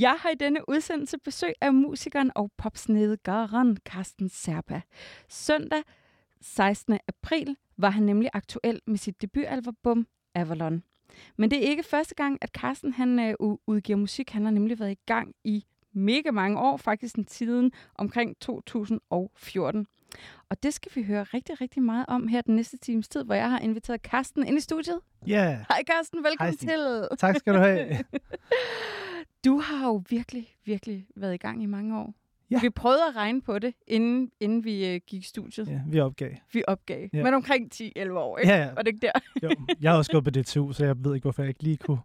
Jeg har i denne udsendelse besøg af musikeren og popsnedgaren Carsten Serpa. Søndag 16. april var han nemlig aktuel med sit debutalbum Avalon. Men det er ikke første gang, at Carsten han, øh, udgiver musik. Han har nemlig været i gang i mega mange år, faktisk en tiden omkring 2014. Og det skal vi høre rigtig, rigtig meget om her den næste times tid, hvor jeg har inviteret Carsten ind i studiet. Ja. Yeah. Hej Carsten, velkommen Hej, til. Tak skal du have. du har jo virkelig, virkelig været i gang i mange år. Ja. Vi prøvede at regne på det, inden, inden vi øh, gik i studiet. Ja, vi opgav. Vi opgav. Ja. Men omkring 10-11 år, ikke? Ja, ja. Var det ikke der? Jo, jeg har også gået på DTU, så jeg ved ikke, hvorfor jeg ikke lige kunne,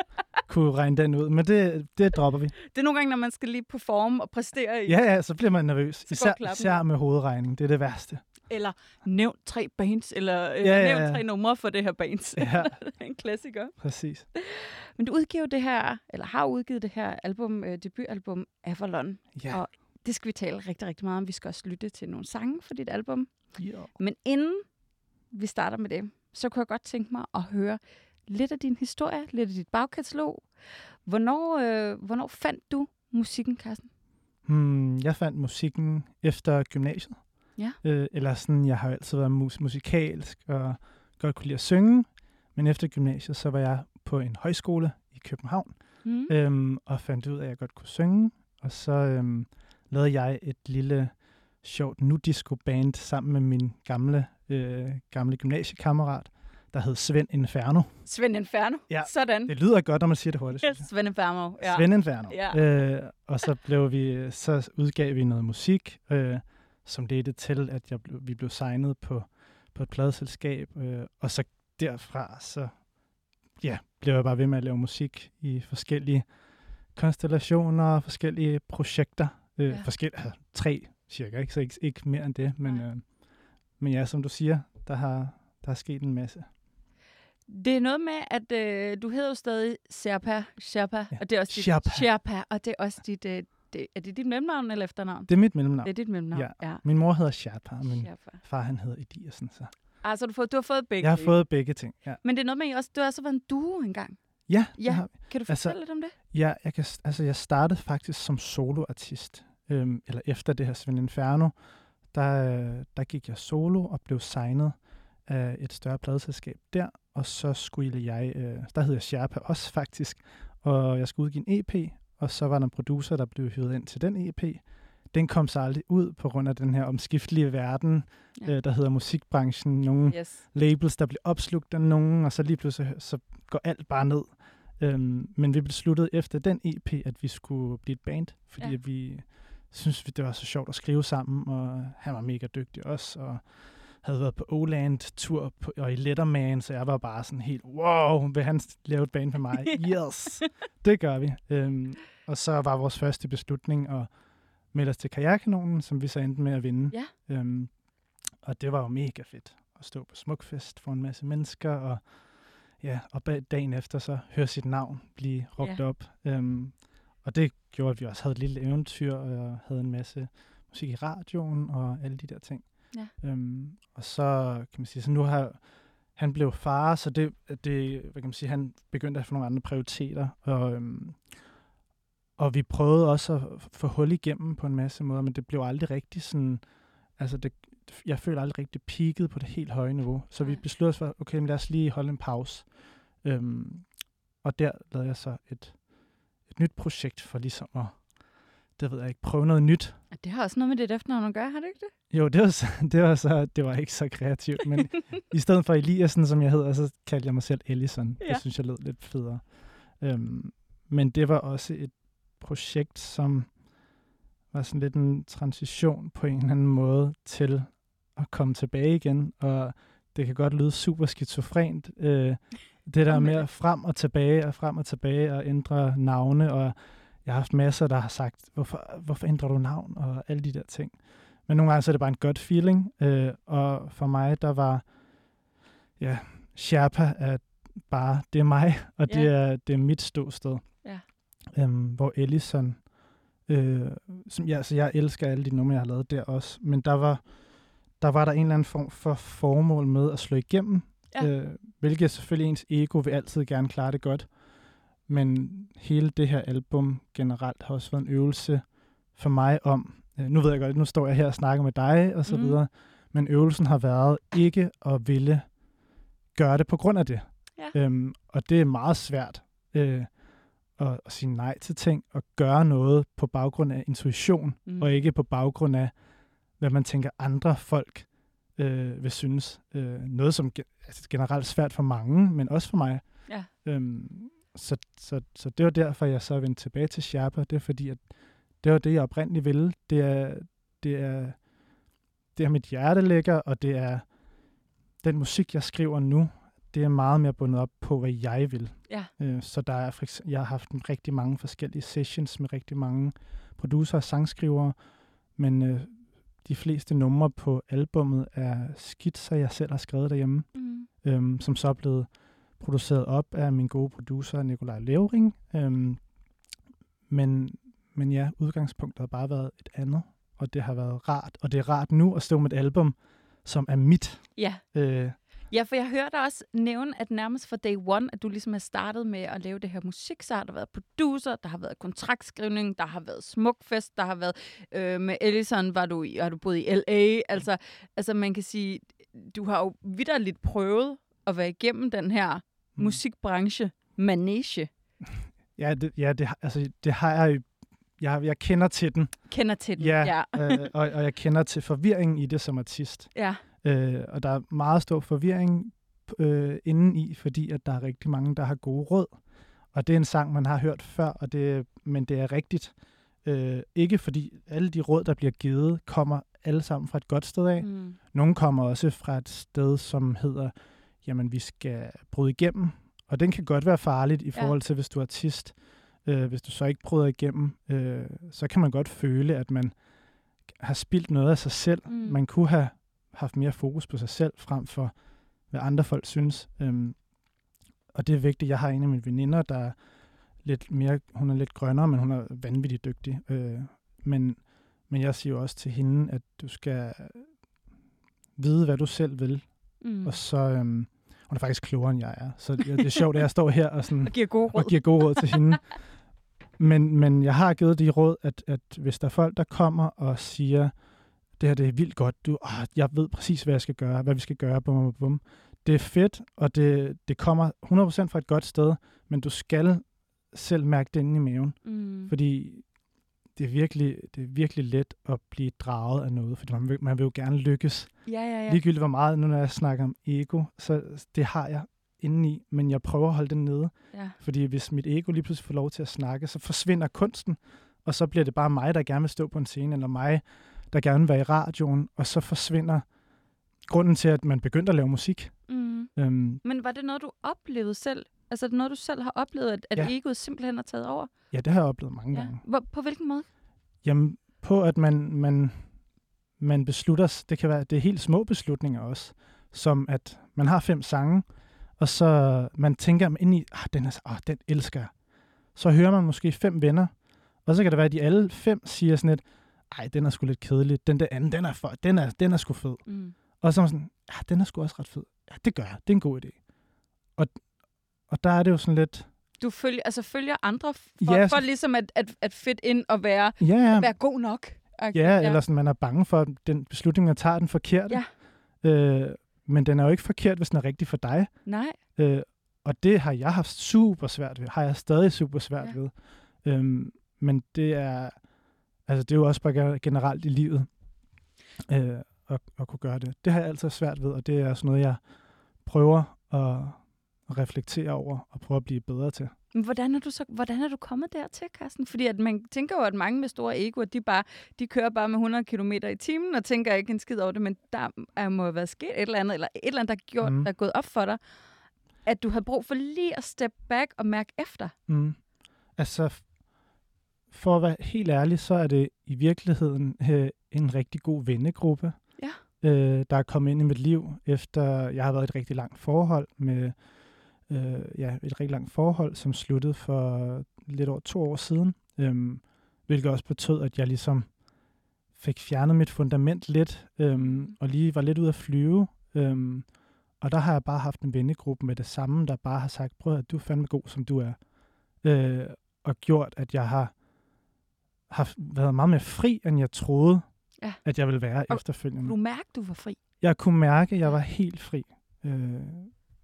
kunne regne den ud. Men det, det dropper vi. Det er nogle gange, når man skal lige performe og præstere i. Ja, ja, så bliver man nervøs. Især, især med hovedregning. Det er det værste. Eller nævn tre bands, eller øh, Ja, ja, nævn ja. tre numre for det her bands. Ja, en klassiker. præcis. Men du udgiver det her, eller har udgivet det her album, øh, debutalbum Avalon. Ja. Og det skal vi tale rigtig, rigtig meget om. Vi skal også lytte til nogle sange for dit album. Jo. Men inden vi starter med det, så kunne jeg godt tænke mig at høre lidt af din historie, lidt af dit bagkatalog. Hvornår, øh, hvornår fandt du musikken, Carsten? Hmm, jeg fandt musikken efter gymnasiet. Ja. Øh, eller sådan, jeg har altid været mus- musikalsk og godt kunne lide at synge. Men efter gymnasiet, så var jeg på en højskole i København. Mm. øhm, og fandt ud af, at jeg godt kunne synge. Og så øhm, lavede jeg et lille sjovt nu-disco-band sammen med min gamle, øh, gamle gymnasiekammerat, der hed Svend Inferno. Svend Inferno. Ja. Sådan. Det lyder godt, når man siger det hurtigt. Yes, Svend Inferno. Ja. Svend Inferno. Ja. Øh, og så, blev vi, så udgav vi noget musik, øh, som ledte til, at jeg blev, vi blev signet på, på et pladeselskab. Øh, og så derfra, så ja, blev jeg bare ved med at lave musik i forskellige konstellationer, forskellige projekter. Øh, Ja. forskellige, altså, tre cirka, ikke? så ikke, ikke mere end det. Men, Nej. øh, men ja, som du siger, der har, der er sket en masse. Det er noget med, at øh, du hedder jo stadig Sherpa, Sherpa, Ja. og det er også dit, Sherpa. Sherpa, og det er også dit, øh, det, er det dit mellemnavn eller efternavn? Det er mit mellemnavn. Det er dit mellemnavn, Ja. ja. Min mor hedder Sherpa, og min Sherpa. far han hedder Ediasen. Så. Altså, du, får, du har fået begge Jeg har fået begge ting. Ja, Men det er noget med, at I også, du har også været en duo engang. Ja, Ja. har. Kan du Altså- fortælle lidt om det? Ja, jeg, kan, altså, jeg startede faktisk som soloartist. Øhm, eller efter det her Svend Inferno, der, der gik jeg solo og blev signet af et større pladeselskab der. Og så skulle jeg, øh, der hed jeg Sherpa også faktisk, og jeg skulle udgive en EP, og så var der en producer, der blev hyret ind til den EP. Den kom så aldrig ud på grund af den her omskiftelige verden, Ja. øh, der hedder musikbranchen. Nogle Yes. labels, der bliver opslugt af nogen, og så lige pludselig så går alt bare ned. Øhm, men vi besluttede efter den EP, at vi skulle blive et band, fordi Ja. ja. vi synes, det var så sjovt at skrive sammen, og han var mega dygtig også, og havde været på Oland-tur og i Letterman, så jeg var bare sådan helt, wow, vil han lave et band med mig? yes, det gør vi. Øhm, og så var vores første beslutning at melde os til Kajakkanonen, som vi så endte med at vinde. Ja. Øhm, og det var jo mega fedt at stå på Smukfest for en masse mennesker, og ja, og bag- dagen efter så høre sit navn blive råbt Ja. op. Øhm, og det gjorde, at vi også havde et lille eventyr, og havde en masse musik i radioen, og alle de der ting. Ja. Øhm, og så kan man sige, så nu har han blev far, så det, det hvad kan man sige, han begyndte at få nogle andre prioriteter, og, øhm, og vi prøvede også at få hul igennem på en masse måder, men det blev aldrig rigtig sådan, altså det, jeg føler aldrig rigtig peaked på det helt høje niveau. Så vi besluttede os for, okay, men lad os lige holde en pause. Øhm, og der lavede jeg så et, et nyt projekt for ligesom at, det ved jeg ikke, prøve noget nyt. Og Det har også noget med dit efternavn at gøre, har det ikke det? Jo, det var, så, det var, så, det var ikke så kreativt, men i stedet for Eliassen, som jeg hedder, så kaldte jeg mig selv Ellison. Ja. Det synes jeg lød lidt federe. Øhm, men det var også et projekt, som var sådan lidt en transition på en eller anden måde til at komme tilbage igen, og det kan godt lyde super skizofrent, øh, Det der med det. at frem og tilbage og frem og tilbage og ændre navne, og jeg har haft masser, der har sagt, hvorfor, hvorfor ændrer du navn, og alle de der ting. Men nogle gange så er det bare en godt feeling, øh, og for mig, der var, ja, Sherpa er bare, det er mig, og det, Ja. er, det er mit ståsted. Øhm, hvor Ellison, øh, som, ja, så jeg elsker alle de numre, jeg har lavet der også, men der var, der var der en eller anden form for formål med at slå igennem, Ja. øh, hvilket selvfølgelig ens ego vil altid gerne klare det godt. Men hele det her album generelt har også været en øvelse for mig om, øh, nu ved jeg godt, nu står jeg her og snakker med dig og så Mhm. videre, men øvelsen har været ikke at ville gøre det på grund af det. Ja. Øhm, og det er meget svært øh, at, at sige nej til ting og gøre noget på baggrund af intuition, Mm. og ikke på baggrund af, hvad man tænker andre folk øh, vil synes. Øh, noget, som altså generelt er svært for mange, men også for mig. Ja. Øhm, så, så, så det var derfor, jeg så vendte tilbage til Sherpa. Det er fordi, at det var det, jeg oprindeligt ville. Det er, det er, det er mit hjerte ligger, og det er den musik, jeg skriver nu, det er meget mere bundet op på, hvad jeg vil. Ja. Øh, så der er for eksempel, jeg har haft en rigtig mange forskellige sessions med rigtig mange producer og sangskrivere, men øh, de fleste numre på albummet er skitser, jeg selv har skrevet derhjemme, Mm. øhm, som så er blevet produceret op af min gode producer Nikolaj Levering. Øhm, men, men ja, udgangspunktet har bare været et andet, og det har været rart. Og det er rart nu at stå med et album, som er mit. Ja. Øh, Ja, for jeg hørte også nævne, at nærmest fra day one, at du ligesom har startet med at lave det her musik, så har der været producer, der har været kontraktskrivning, der har været smukfest, der har været øh, med Ellison, var du, har du boet i L.A., altså, altså man kan sige, du har jo vidderligt prøvet at være igennem den her Mm. musikbranche, manege, ja, det, ja det, altså, det har jeg. Jeg, jeg kender til den, kender til den. Ja. ja. øh, og, og jeg kender til forvirringen i det som artist. ja. Øh, og der er meget stor forvirring øh, indeni, fordi at der er rigtig mange, der har gode råd. Og det er en sang, man har hørt før, og det, men det er rigtigt. Øh, ikke fordi alle de råd, der bliver givet, kommer alle sammen fra et godt sted af. Mm. Nogle kommer også fra et sted, som hedder, jamen vi skal bryde igennem. Og den kan godt være farligt i forhold til, hvis du er artist. Øh, hvis du så ikke bryder igennem, øh, så kan man godt føle, at man har spildt noget af sig selv. Mm. Man kunne have haft mere fokus på sig selv, frem for hvad andre folk synes. Øhm, og det er vigtigt. Jeg har en af mine veninder, der er lidt mere, hun er lidt grønnere, men hun er vanvittigt dygtig. Øh, men, men jeg siger jo også til hende, at du skal vide, hvad du selv vil. Mm. Og så, øhm, hun er faktisk klogere, end jeg er. Så det, det er sjovt, at jeg står her og, sådan, Og giver gode og råd. giver gode råd til hende. Men, men jeg har givet de råd, at, at hvis der er folk, der kommer og siger, det her det er vildt godt, du, åh, jeg ved præcis, hvad jeg skal gøre, hvad vi skal gøre, bum, bum, bum. Det er fedt, og det, det kommer 100% fra et godt sted, men du skal selv mærke det inde i maven, Mm. fordi det er virkelig, det er virkelig let at blive draget af noget, fordi man vil, man vil jo gerne lykkes. Ja, ja, ja. Ligegyldigt hvor meget, nu når jeg snakker om ego, så det har jeg indeni, men jeg prøver at holde det nede. ja. Fordi hvis mit ego lige pludselig får lov til at snakke, så forsvinder kunsten, og så bliver det bare mig, der gerne vil stå på en scene, eller mig, der gerne vil være i radioen, og så forsvinder grunden til, at man begyndte at lave musik. Mm. Øhm, Men var det noget, du oplevede selv? Altså er det noget, du selv har oplevet, at, at Ja. egoet simpelthen har taget over? ja, det har jeg oplevet mange Ja. gange. Hvor, på hvilken måde? Jamen, på at man, man, man beslutter, det kan være, det er helt små beslutninger også, som at man har fem sange, og så man tænker ind i, ah, den, er, ah, den elsker jeg. Så hører man måske fem venner, og så kan det være, at de alle fem siger sådan lidt, ej, den er sgu lidt kedelig, den der anden, den er, for, den er, den er sgu fed. Mm. Og så man sådan, ja, den er sgu også ret fed. Ja, det gør jeg, det er en god idé. Og, og der er det jo sådan lidt, Du følger, altså følger andre for, Ja, ja, for ligesom at, at, at fit ind og være, ja, ja, være god nok. Okay, Ja, eller sådan, man er bange for, at den beslutning, man tager, er den forkerte. Ja. Øh, men den er jo ikke forkert, hvis den er rigtig for dig. Nej. Øh, og det har jeg haft super svært ved. Har jeg stadig super svært Ja. ved. Øhm, men det er, altså det er jo også bare generelt i livet, øh, at, at kunne gøre det. Det har jeg altid svært ved, og det er sådan noget, jeg prøver at, at reflektere over og prøve at blive bedre til. Men hvordan er du så hvordan er du kommet dertil, Carsten? Fordi at man tænker jo, at mange med store egoer, de, bare, de kører bare med 100 km i timen og tænker ikke en skid over det, men der er, må have været sket et eller andet, eller et eller andet, der, har gjort, mm. der er gået op for dig. at du havde brug for lige at step back og mærke efter? Mm. Altså, for at være helt ærlig, så er det i virkeligheden øh, en rigtig god vennegruppe, Ja. øh, der er kommet ind i mit liv, efter jeg har været i et rigtig langt forhold med øh, ja, et rigtig langt forhold, som sluttede for lidt over to år siden, øhm, hvilket også betød, at jeg ligesom fik fjernet mit fundament lidt, øhm, og lige var lidt ude at flyve. Øhm, og der har jeg bare haft en vennegruppe med det samme, der bare har sagt, prøv at du er fandme god, som du er. Øh, og gjort, at jeg har haft, været meget mere fri, end jeg troede, Ja. at jeg ville være Og efterfølgende. Du mærkte, du var fri. Jeg kunne mærke, at jeg var helt fri. Øh,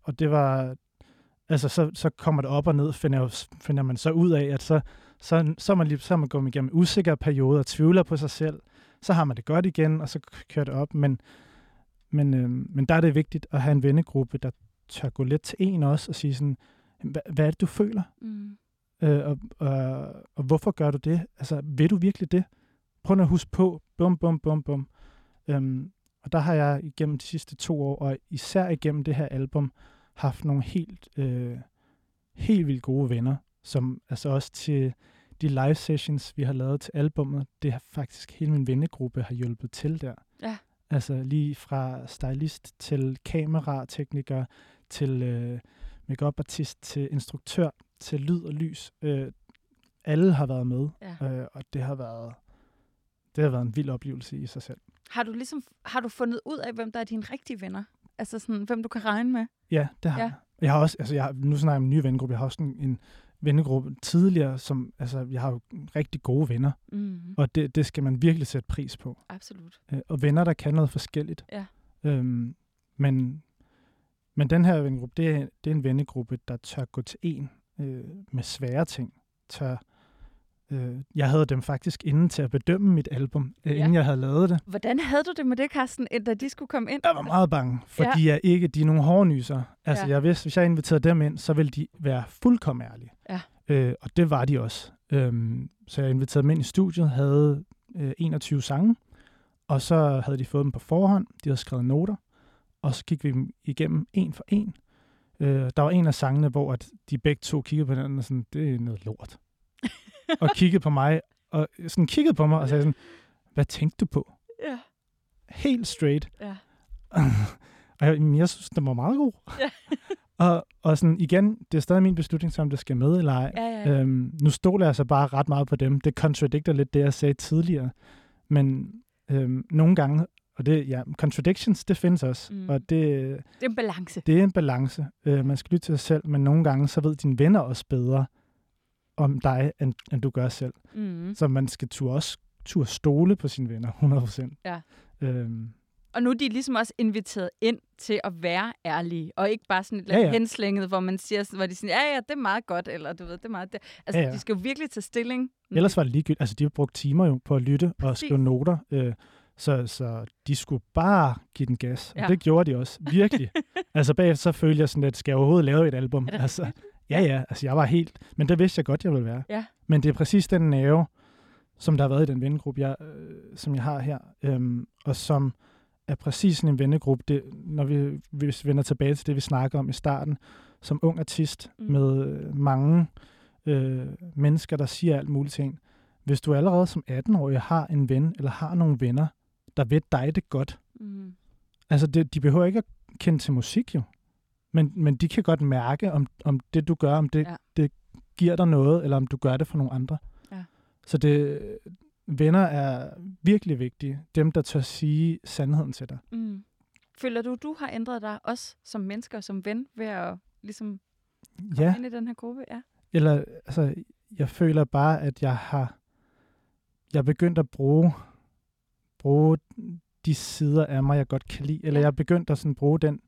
og det var... Altså, så, så kommer det op og ned, finder, finder man så ud af, at så, så, så, man lige, så man gået igennem usikre perioder, tvivler på sig selv, så har man det godt igen, og så kører det op. Men, men, øh, men der er det vigtigt at have en vennegruppe, der tør gå lidt til en også, og sige sådan, hvad, hvad er det, du føler? Mm. Øh, og, og, og hvorfor gør du det? Altså, vil du virkelig det? Prøv at huske på, bum, bum, bum, bum. Øhm, og der har jeg igennem de sidste to år, og især igennem det her album, haft nogle helt, øh, helt vildt gode venner, som altså også til de live sessions, vi har lavet til albummet, det har faktisk hele min vennegruppe har hjulpet til der. Ja. Altså lige fra stylist til kameratekniker, til øh, makeup artist til instruktør, til lyd og lys. Øh, alle har været med, Ja. øh, og det har været det har været en vild oplevelse i sig selv. Har du ligesom har du fundet ud af, hvem der er dine rigtige venner? Altså sådan, hvem du kan regne med? Ja, det har Ja. jeg. Jeg har også, altså jeg har, nu snakker jeg om en ny vennegruppe, jeg har også en, en vennegruppe tidligere, som, altså jeg har jo rigtig gode venner, Mm. og det, det skal man virkelig sætte pris på. Absolut. Øh, og venner, der kan noget forskelligt. Ja. Øhm, men, men den her vennegruppe, det er, det er en vennegruppe, der tør gå til en øh, med svære ting. Tør, øh, jeg havde dem faktisk inden til at bedømme mit album, øh, Ja. inden jeg havde lavet det. Hvordan havde du det med det, Carsten, da de skulle komme ind? Jeg var meget bange, for Ja. de er ikke, de er nogle hårdnyser. Altså, Ja. ja. jeg vidste, hvis jeg inviterede dem ind, så ville de være fuldkommen ærlige. Ja. Øh, og det var de også. Øhm, så jeg inviterede dem ind i studiet, havde øh, 21 sange, og så havde de fået dem på forhånd, de havde skrevet noter, og så gik vi dem igennem en for en. Øh, der var en af sangene, hvor at de begge to kiggede på hinanden og sådan, det er noget lort. og kiggede på mig, og sådan kiggede på mig og sagde sådan, hvad tænkte du på? Ja. Helt straight. Ja. og jeg, jeg synes, den var meget god. Ja. og, og sådan igen, det er stadig min beslutning, om det skal med eller ej. Ja, ja, ja. Øhm, nu stoler jeg så bare ret meget på dem. Det contradicter lidt det, jeg sagde tidligere. Men øhm, nogle gange, og det, ja, contradictions, det findes også. Mm. Og det, Det er en balance. det er en balance. Øh, man skal lytte til sig selv, men nogle gange, så ved dine venner også bedre om dig, end, end du gør selv. Mm. Så man skal turde også turde stole på sine venner, 100%. Ja. Øhm, Og nu er de ligesom også inviteret ind til at være ærlige, og ikke bare sådan lidt ja, Ja, henslænget, hvor man siger, hvor de siger, ja, ja, det er meget godt, eller du ved, det er meget det. Altså, ja, Ja, de skal jo virkelig tage stilling. ellers var det ligegyldigt. Altså, de har brugt timer jo på at lytte og Præcis. skrive noter. Øh, så, så de skulle bare give den gas. Og Ja. det gjorde de også. Virkelig. altså bagefter så følte jeg sådan lidt, skal jeg overhovedet lave et album? Er det altså, rigtigt? ja, ja. Altså, jeg var helt... Men det vidste jeg godt, jeg ville være. Ja. Men det er præcis den nerve, som der har været i den vennegruppe, jeg, øh, som jeg har her. Øhm, og som er præcis sådan en vennegruppe, det, når vi, hvis vi vender tilbage til det, vi snakker om i starten, som ung artist Mm. mm. med øh, mange øh, mennesker, der siger alt muligt til en. Hvis du allerede som 18-årig har en ven, eller har nogle venner, der ved dig det godt, Mm. altså det, de behøver ikke at kende til musik jo, men, men de kan godt mærke, om, om det du gør, om det, Ja. det giver dig noget, eller om du gør det for nogle andre. Ja. Så det, venner er virkelig vigtige. Dem, der tør sige sandheden til dig. Mm. Føler du, du har ændret dig også som menneske og som ven ved at ligesom komme Ja, ind i den her gruppe? Ja. eller altså, jeg føler bare, at jeg har jeg er begyndt at bruge, bruge de sider af mig, jeg godt kan lide. Eller jeg er begyndt at sådan bruge den,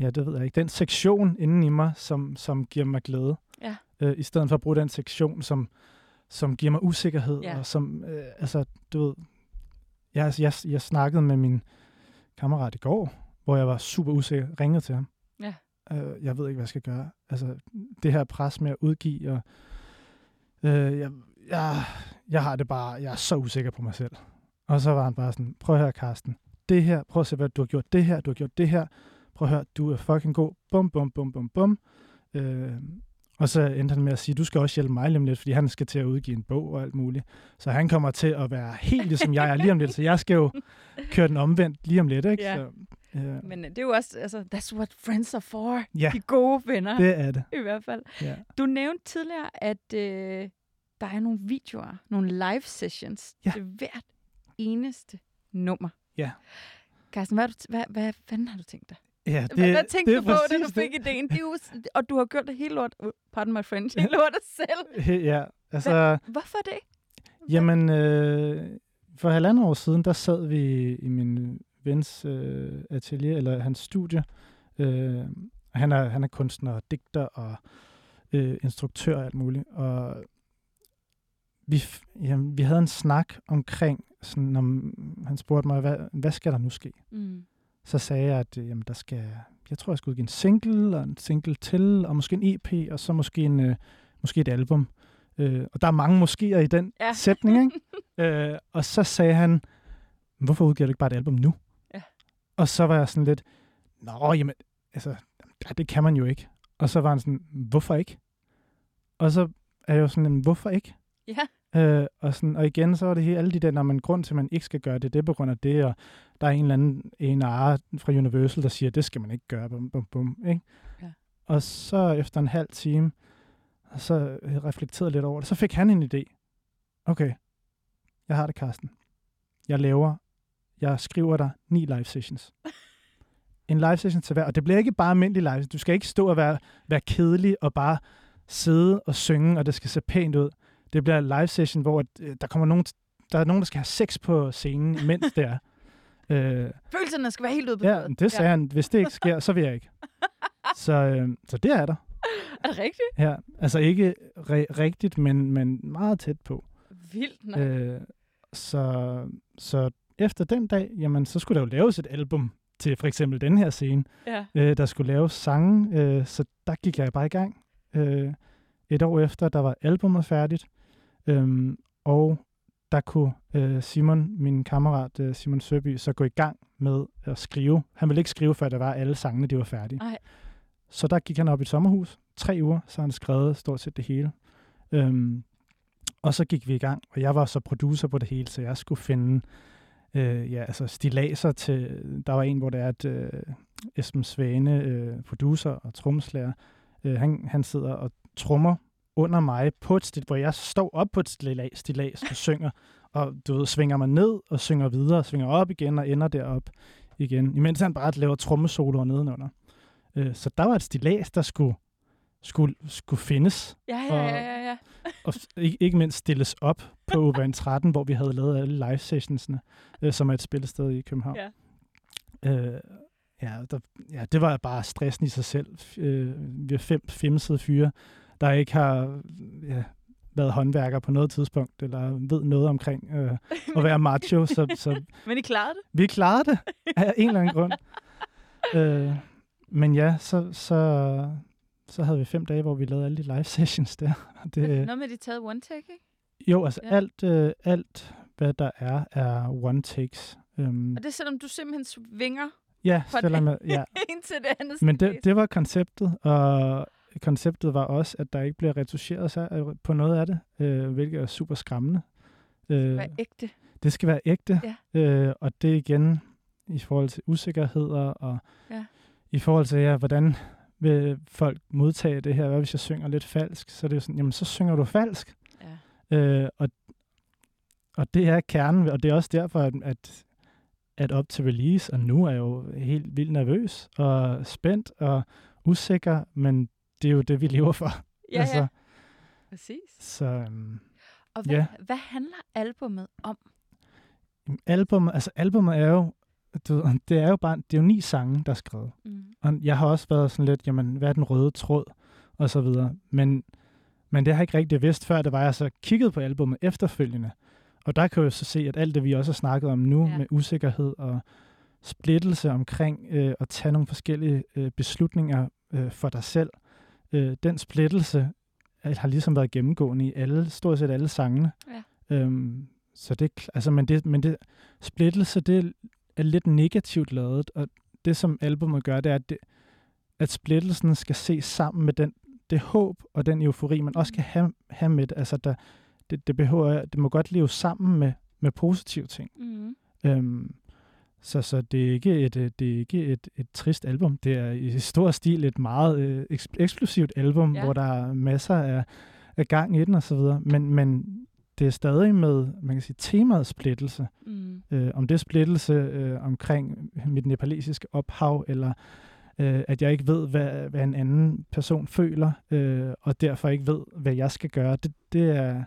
ja, det ved jeg ikke, den sektion inden i mig, som, som giver mig glæde. Ja. Øh, I stedet for at bruge den sektion, som, som giver mig usikkerhed. Ja. Og som, øh, altså, du ved, jeg, altså, jeg, jeg snakkede med min kammerat i går, hvor jeg var super usikker, ringede til ham. Ja. Øh, jeg ved ikke, hvad jeg skal gøre. Altså, det her pres med at udgive, og øh, jeg, jeg, jeg har det bare, jeg er så usikker på mig selv. Og så var han bare sådan, prøv at høre, Karsten, det her, prøv at se, hvad du har gjort det her, du har gjort det her, prøv at høre, du er fucking god, bum, bum, bum, bum, bum. Øh, og så endte han med at sige, du skal også hjælpe mig lige om lidt, fordi han skal til at udgive en bog og alt muligt. Så han kommer til at være helt ligesom jeg er lige om lidt, så jeg skal jo køre den omvendt lige om lidt, ikke? Ja. Så, øh, Men øh, det er jo også, altså, that's what friends are for. Ja. De gode venner, det er det. i hvert fald. Ja. Du nævnte tidligere, at øh, der er nogle videoer, nogle live sessions Ja. til hvert eneste nummer. Ja. Carsten, hvad, hvad, hvad fanden har du tænkt dig? Ja, Det, hvad, hvad tænkte det du på, da du fik det. ideen? Det er jo, og du har gjort det helt lort, pardon my helt lort selv. He- Ja, altså, Hvorfor det? jamen, øh, for halvandet år siden, der sad vi i min vens øh, atelier, eller hans studie. Øh, han er, han er kunstner og digter og øh, instruktør og alt muligt. Og vi, jamen, vi havde en snak omkring, sådan, om, han spurgte mig, hvad, hvad skal der nu ske? Mm. Så sagde jeg, at øh, jamen, der skal, jeg tror, jeg skal udgive en single, og en single til, og måske en EP, og så måske, en, øh, måske et album. Øh, og der er mange moskéer i den Ja. sætning, ikke? øh, og så sagde han, hvorfor udgiver du ikke bare et album nu? Ja. Og så var jeg sådan lidt, nå, jamen, altså, det kan man jo ikke. Og så var han sådan, hvorfor ikke? Og så er jeg jo sådan, "Jamen, hvorfor ikke? Ja. Øh, og, sådan, og igen, så er det hele, alle de der, når man grund til, at man ikke skal gøre det, det er på grund af det, og der er en eller anden en ar fra Universal, der siger, det skal man ikke gøre, bum, bum, bum, ikke? Ja. Og så efter en halv time, og så jeg reflekteret lidt over det, så fik han en idé. Okay, jeg har det, Karsten. Jeg laver, jeg skriver dig ni live sessions. En live session til hver, og det bliver ikke bare almindelig live. Du skal ikke stå og være, være kedelig og bare sidde og synge, og det skal se pænt ud. Det bliver live session, hvor øh, der kommer nogen, der er nogen, der skal have sex på scenen, imens det er. Øh, Følelserne skal være helt ude på ja, det sagde ja. han. Hvis det ikke sker, så vil jeg ikke. Så, øh, så det er der. Er det rigtigt? Ja, altså ikke re- rigtigt, men, men meget tæt på. Vildt nok. Øh, så, så efter den dag, jamen, så skulle der jo laves et album til for eksempel den her scene. Ja. Øh, der skulle laves sange, øh, så der gik jeg bare i gang. Øh, et år efter, der var albumet færdigt, øh, og der kunne øh, Simon, min kammerat øh, Simon Søby, så gå i gang med at skrive. Han ville ikke skrive, før der var alle sangene, de var færdige. Ej. Så der gik han op i et sommerhus, tre uger, så han skrevet stort set det hele. Øhm, og så gik vi i gang, og jeg var så producer på det hele, så jeg skulle finde øh, ja, altså stilaser til, der var en, hvor det er, at øh, Esben Svane, øh, producer og trommeslager, øh, han, han sidder og trommer under mig på et stil, hvor jeg står op på et stilas, stilas og synger, og du ved, svinger mig ned og synger videre, svinger op igen og ender derop igen, imens han bare laver trommesoloer nedenunder. Øh, så der var et stilas, der skulle, skulle, skulle findes, Ja, ja, og- ja, ja, ja. og ikke, ikke mindst stilles op på Urbane 13, hvor vi havde lavet alle live sessionsene, øh, som er et spillested i København. Ja. Øh, ja, der, ja, det var bare stressen i sig selv. Øh, vi er fem femsede fyre, der ikke har ja, været håndværker på noget tidspunkt, eller ved noget omkring øh, at være macho, så, så Men I klarede det? vi klarede det af en eller anden grund. Øh, men ja, så, så, så havde vi fem dage, hvor vi lavede alle de live sessions der. Det, Noget med, de taget one take, ikke? jo, altså Ja. alt, øh, alt, hvad der er, er one takes. Um, Og det er selvom du simpelthen svinger ja, selvom jeg, ja. til det andet Men det, det var konceptet, og konceptet var også, at der ikke bliver retuscheret sig på noget af det, øh, hvilket er super skræmmende. Øh, Hvad ægte. det skal være ægte, Ja. øh, og det igen i forhold til usikkerheder, og Ja. i forhold til, ja, hvordan vil folk modtage det her? Hvad hvis jeg synger lidt falsk? Så er det jo sådan, jamen så synger du falsk. Ja. Øh, og, og det er kernen, og det er også derfor, at, at, at op til release, og nu er jeg jo helt vildt nervøs og spændt og usikker, men det er jo det, vi lever for. Ja, altså. ja. Præcis. Så øhm, Og hvad, ja. hvad handler albummet om? albumet, altså albumet er jo, du, ved, det er jo bare, det er jo ni sange, der er skrevet. Mm. Og jeg har også været sådan lidt, jamen, hvad er den røde tråd? Og så videre. Men, men det har jeg ikke rigtig vidst før, det var jeg så kiggede på albumet efterfølgende. Og der kan jeg jo så se, at alt det, vi også har snakket om nu, Ja. ja. med usikkerhed og splittelse omkring øh, at tage nogle forskellige øh, beslutninger øh, for dig selv, øh, den splittelse øh, har ligesom været gennemgående i alle, stort set alle sangene. Ja. Øhm, så det, altså, men det, men det, splittelse, det er lidt negativt lavet, og det, som albumet gør, det er, at, det, at splittelsen skal ses sammen med den, det håb og den eufori, man også kan have, have med det. Altså, der, det, det, behøver, det må godt leve sammen med, med positive ting. Mm. Øhm, så, så det er ikke, et, øh, det er ikke et, et trist album. Det er i stor stil et meget øh, eks- eksplosivt album, Ja. hvor der er masser af, af gang i den videre. Men, men det er stadig med, man kan sige, temaet splittelse. Mm. Øh, om det er splittelse øh, omkring mit nepalesiske ophav, eller øh, at jeg ikke ved, hvad, hvad en anden person føler, øh, og derfor ikke ved, hvad jeg skal gøre, det, det er,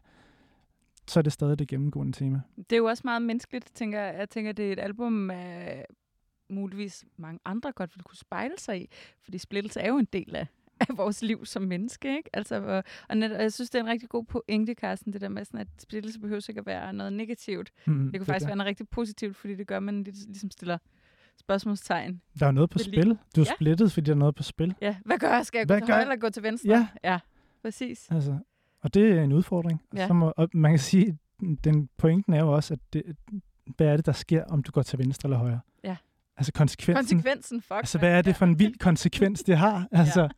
så er det stadig det gennemgående tema. Det er jo også meget menneskeligt, tænker jeg. Jeg tænker, det er et album, øh, muligvis mange andre godt ville kunne spejle sig i, fordi splittelse er jo en del af, af vores liv som menneske, ikke? Altså, og, og, net, og jeg synes, det er en rigtig god pointe, Carsten, det der med, sådan, at splittelse behøver ikke at være noget negativt. Mm, Det kunne faktisk være noget rigtig positivt, fordi det gør, at man lig- ligesom stiller spørgsmålstegn. Der er noget på spil. Du er Ja. splittet, fordi der er noget på spil. Ja, hvad gør jeg? Skal jeg gå Hvad til gør højre eller gå til venstre? Ja. ja præcis. Altså, og det er en udfordring. Ja. Så må, og man kan sige, den pointen er jo også, at det, hvad er det, der sker, om du går til venstre eller højre? Ja. Altså konsekvensen. Konsekvensen, fuck. altså, hvad er det for en vild konsekvens, det har? Altså,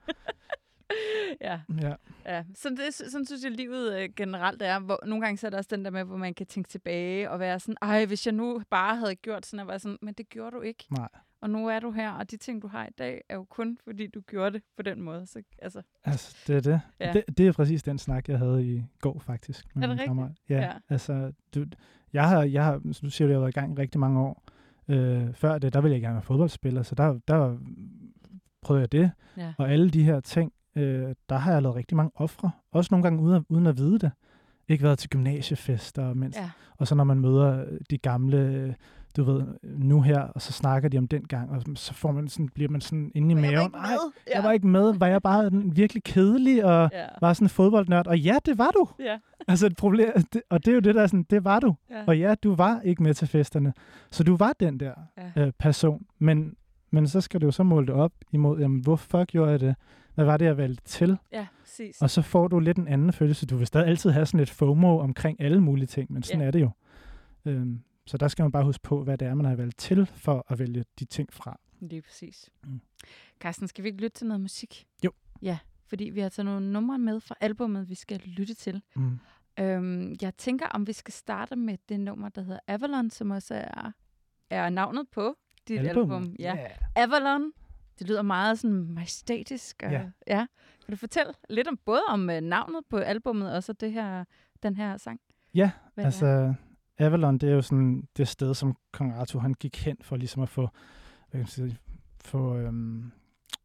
ja. ja. Ja, så det, sådan synes jeg, livet øh, generelt er. Hvor, nogle gange så er der også den der med, hvor man kan tænke tilbage og være sådan, ej, hvis jeg nu bare havde gjort sådan, og var sådan, men det gjorde du ikke. Nej. Og nu er du her, og de ting, du har i dag, er jo kun, fordi du gjorde det på den måde. Så, altså, Altså, det er det. Ja. Det. Det er præcis den snak, jeg havde i går, faktisk. Med Er det rigtigt? kammerat. Ja, Ja. altså, du, jeg har, jeg har, som du siger, jeg har været i gang rigtig mange år. Øh, før det, der ville jeg gerne være fodboldspiller, så der, der prøvede jeg det. ja. Og alle de her ting, øh, der har jeg lavet rigtig mange ofre. Også nogle gange uden at, uden at vide det. Ikke været til gymnasiefester, mens, ja. og så når man møder de gamle, du ved, nu her, og så snakker de om den gang, og så får man sådan, bliver man sådan inde i jeg maven. ikke "Ej, med." Ja. jeg var ikke med. Var jeg bare virkelig kedelig, og Ja. var sådan en fodboldnørd? Og ja, det var du. Ja. Altså et problem, og det er jo det der er sådan, det var du. Ja. Og ja, du var ikke med til festerne. Så du var den der Ja. øh, person. Men, men så skal du jo så måle det op imod, jamen, hvorfor gjorde jeg det? Hvad var det, jeg valgte til? ja, præcis. Og så får du lidt en anden følelse. Du vil stadig altid have sådan et FOMO omkring alle mulige ting, men sådan Ja. er det jo. Øhm, så der skal man bare huske på, hvad det er, man har valgt til for at vælge de ting fra. Lige præcis. Mm. Carsten, skal vi ikke lytte til noget musik? Jo. Ja, fordi vi har taget nogle numre med fra albumet, vi skal lytte til. Mm. Øhm, jeg tænker, om vi skal starte med det nummer, der hedder Avalon, som også er, er navnet på dit album. album. Ja. Yeah. Avalon. Det lyder meget sådan majestætisk. Og, Ja. ja. Kan du fortælle lidt om både om uh, navnet på albummet og så det her, den her sang? Ja, Hvad altså er? Avalon, det er jo sådan det sted, som Kong Arthur han gik hen for ligesom at få, hvad kan man sige, få, øhm,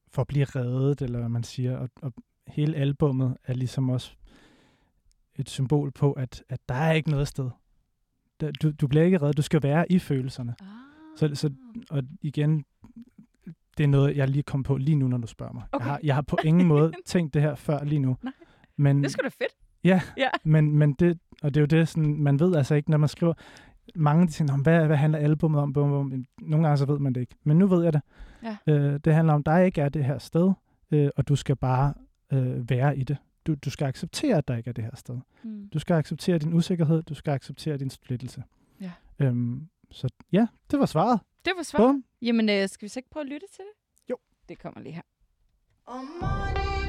for at blive reddet, eller hvad man siger. Og, og hele albummet er ligesom også et symbol på, at, at der er ikke noget sted. Der, du, du bliver ikke reddet, du skal være i følelserne. Ah. Så, så, og igen, det er noget, jeg lige kom på lige nu, når du spørger mig. Okay. Jeg, har, jeg har på ingen måde tænkt det her før lige nu. Nej. Men, Det sgu da fedt. Ja, Ja. men, men det, og det er jo det, sådan, man ved altså ikke, når man skriver, mange de tænker, "Nå, hvad, hvad handler albummet om? Bum, bum. Nogle gange så ved man det ikke. Men nu ved jeg det. Ja. Øh, det handler om, der ikke er det her sted, øh, og du skal bare øh, være i det. Du, du skal acceptere, at der ikke er det her sted. Mm. Du skal acceptere din usikkerhed, du skal acceptere din splittelse. Ja. Øhm, så ja, det var svaret. Det var svært. Bum. Jamen, øh, skal vi så ikke prøve at lytte til det? Jo. Det kommer lige her. Oh money,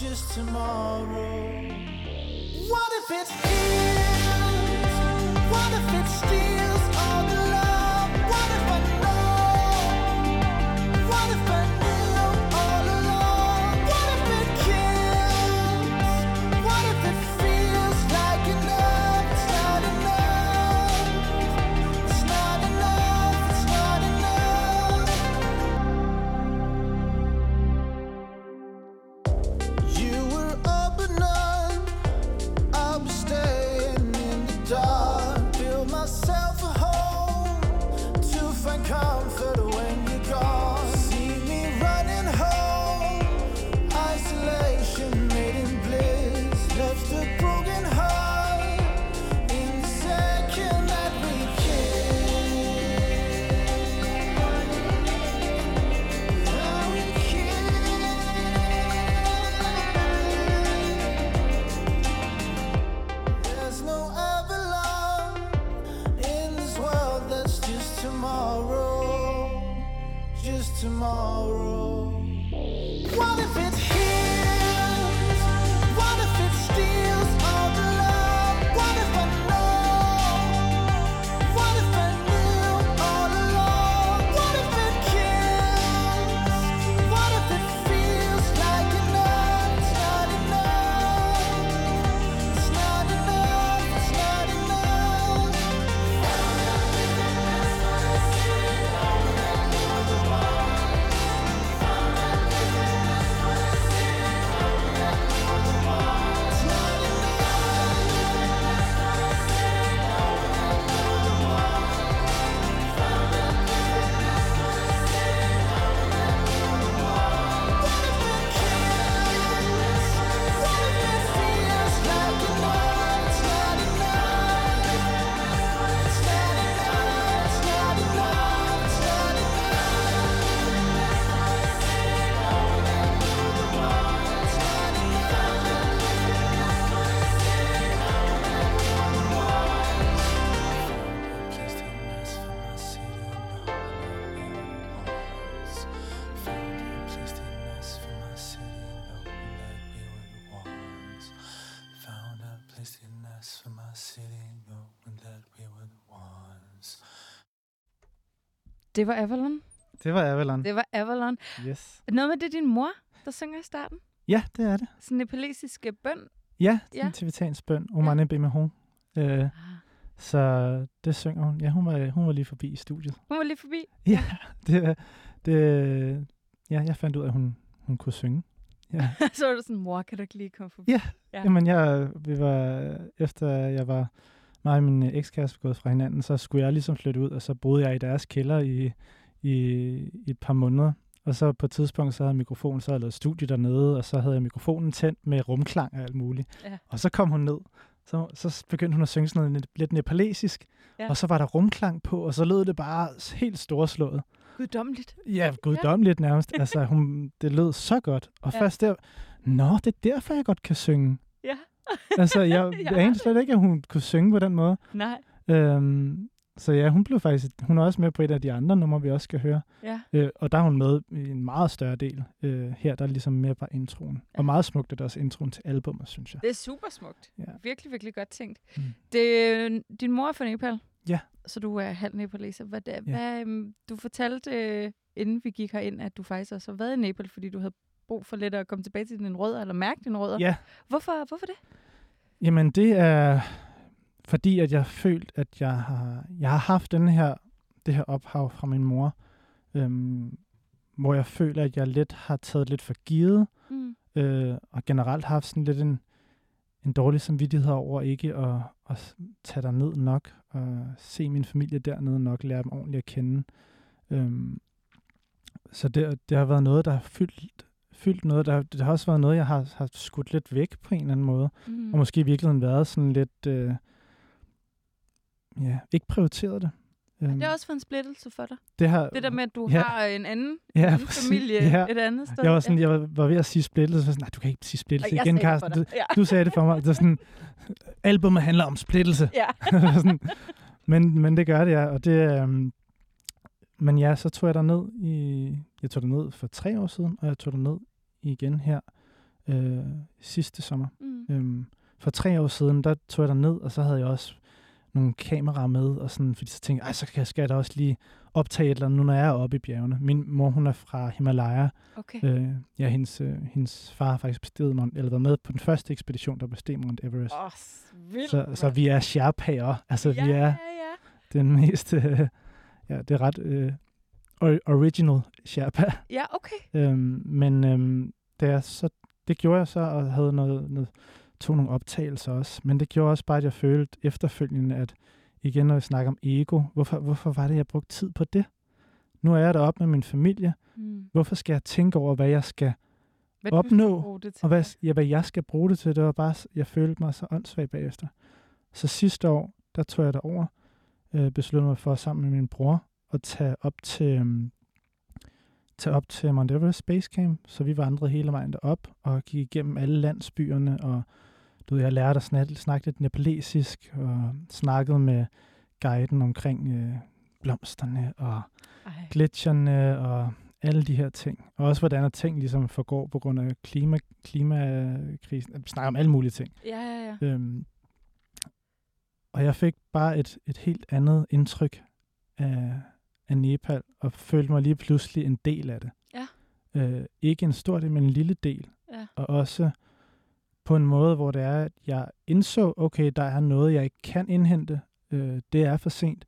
That's just tomorrow. What if it heals? What if it steals Det var Avalon. Det var Avalon. Det var Avalon. Yes. Noget med det din mor, der synger i starten. Ja, det er det. Sådan en nepalesisk øh, bøn. Ja, Ja. en tibetansk bøn. Omane Bemehon. Øh, Ah. så det synger hun. Ja, hun var, hun var lige forbi i studiet. Hun var lige forbi. Ja, det, det, ja, jeg fandt ud af, at hun, hun kunne synge. Ja. så var du sådan, mor, kan du ikke lige komme forbi? Ja. Ja. Jamen, jeg, vi var, efter jeg var, mig og min ekskæreste gået fra hinanden, så skulle jeg ligesom flytte ud, og så boede jeg i deres kælder i, i, i et par måneder. Og så på et tidspunkt, så havde jeg mikrofonen, så havde jeg lavet studie dernede, og så havde jeg mikrofonen tændt med rumklang og alt muligt. Ja. Og så kom hun ned, så, så begyndte hun at synge sådan noget lidt nepalesisk, Ja. og så var der rumklang på, og så lød det bare helt storslået. Guddommeligt. Ja, guddommeligt nærmest. Altså, hun, det lød så godt. Og Ja. ja. først der, nå, det er derfor, jeg godt kan synge. Altså, jeg, Jeg anede slet ikke, at hun kunne synge på den måde. Nej. Øhm, så ja, hun blev faktisk, hun er også med på et af de andre numre, vi også skal høre. Ja. Øh, og der er hun med i en meget større del. Øh, her der er ligesom mere bare introen. Ja. Og meget smukt er det også introen til albumet, synes jeg. Det er super smukt. Ja. Virkelig, virkelig godt tænkt. Mm. Det, din mor er fra Nepal. Ja. Så du er halv nepaleser. Hvad, ja. Ja. hvad, øhm, du fortalte, øh, inden vi gik herind, at du faktisk også har været i Nepal, fordi du havde brug for lidt at komme tilbage til dine rødder, eller mærke dine rødder. Ja, Hvorfor, hvorfor det? Jamen, det er fordi, at jeg har følt, at jeg har, jeg har haft den her, det her ophav fra min mor, øhm, hvor jeg føler, at jeg lidt har taget lidt for givet, Mm. øh, og generelt haft sådan lidt en, en dårlig samvittighed over ikke at, at tage der ned nok, og se min familie dernede nok, lære dem ordentligt at kende. Øhm, så det, det har været noget, der har fyldt, fyldt noget. Der, det har også været noget, jeg har, har skudt lidt væk på en eller anden måde. Mm. Og måske i virkeligheden været sådan lidt, øh, ja, ikke prioriteret det. Øhm, Det har også været en splittelse for dig. det har, Det der med, at du ja. har en anden, ja, anden familie Ja. et andet sted. Jeg var, sådan, jeg var, ved at sige splittelse, så var sådan, nej, du kan ikke sige splittelse Og igen, for Carsten. Du. Ja. du sagde det for mig. Er sådan, albumet handler om splittelse. Ja. sådan, men, men det gør det, ja. Og det, øhm, men ja, så tog jeg der ned i, jeg tog der ned for tre år siden, og jeg tog der ned igen her øh, sidste sommer. Mm. Øhm, for tre år siden, der tog jeg der ned, og så havde jeg også nogle kameraer med, og sådan, fordi så tænkte jeg, "Ej, så kan- skal jeg da også lige optage et eller andet, nu når jeg er oppe i bjergene. Min mor, hun er fra Himalaya. Okay. Øh, ja, hendes, øh, hendes far har faktisk besteget Mount, eller været med på den første ekspedition, der besteg Mount Everest. Oh, vildt. så, så vi er Sherpaer. Altså, ja, vi er ja, ja. den mest, øh, ja, det er ret øh, original Sherpa. Ja, okay. Øhm, men øhm, det, er så, det gjorde jeg så, og havde noget, noget, tog nogle optagelser også. Men det gjorde også bare, at jeg følte efterfølgende, at igen, når jeg snakker om ego, hvorfor, hvorfor var det, jeg brugte tid på det? Nu er jeg deroppe med min familie. Mm. Hvorfor skal jeg tænke over, hvad jeg skal, Hvad Opnå, det til. og hvad, ja, hvad jeg skal bruge det til? Det var bare, jeg følte mig så åndssvag bagefter. Så sidste år, der tog jeg derover, øh, besluttede mig for sammen med min bror at tage op til, øhm, tage op til Mount Everest Base Camp, så vi vandrede hele vejen derop og gik igennem alle landsbyerne, og du ved, jeg lærte at snakke, snakke lidt nepalesisk, og snakkede med guiden omkring øh, blomsterne og Ej. gletsjerne og alle de her ting. Og også hvordan at ting ligesom forgår på grund af klima, klimakrisen. Vi snakker om alle mulige ting. Ja, ja, ja. Øhm, og jeg fik bare et, et helt andet indtryk af, af Nepal, og følte mig lige pludselig en del af det. Ja. Øh, ikke en stor del, men en lille del. Ja. Og også på en måde, hvor det er, at jeg indså, okay, der er noget, jeg ikke kan indhente. Øh, det er for sent.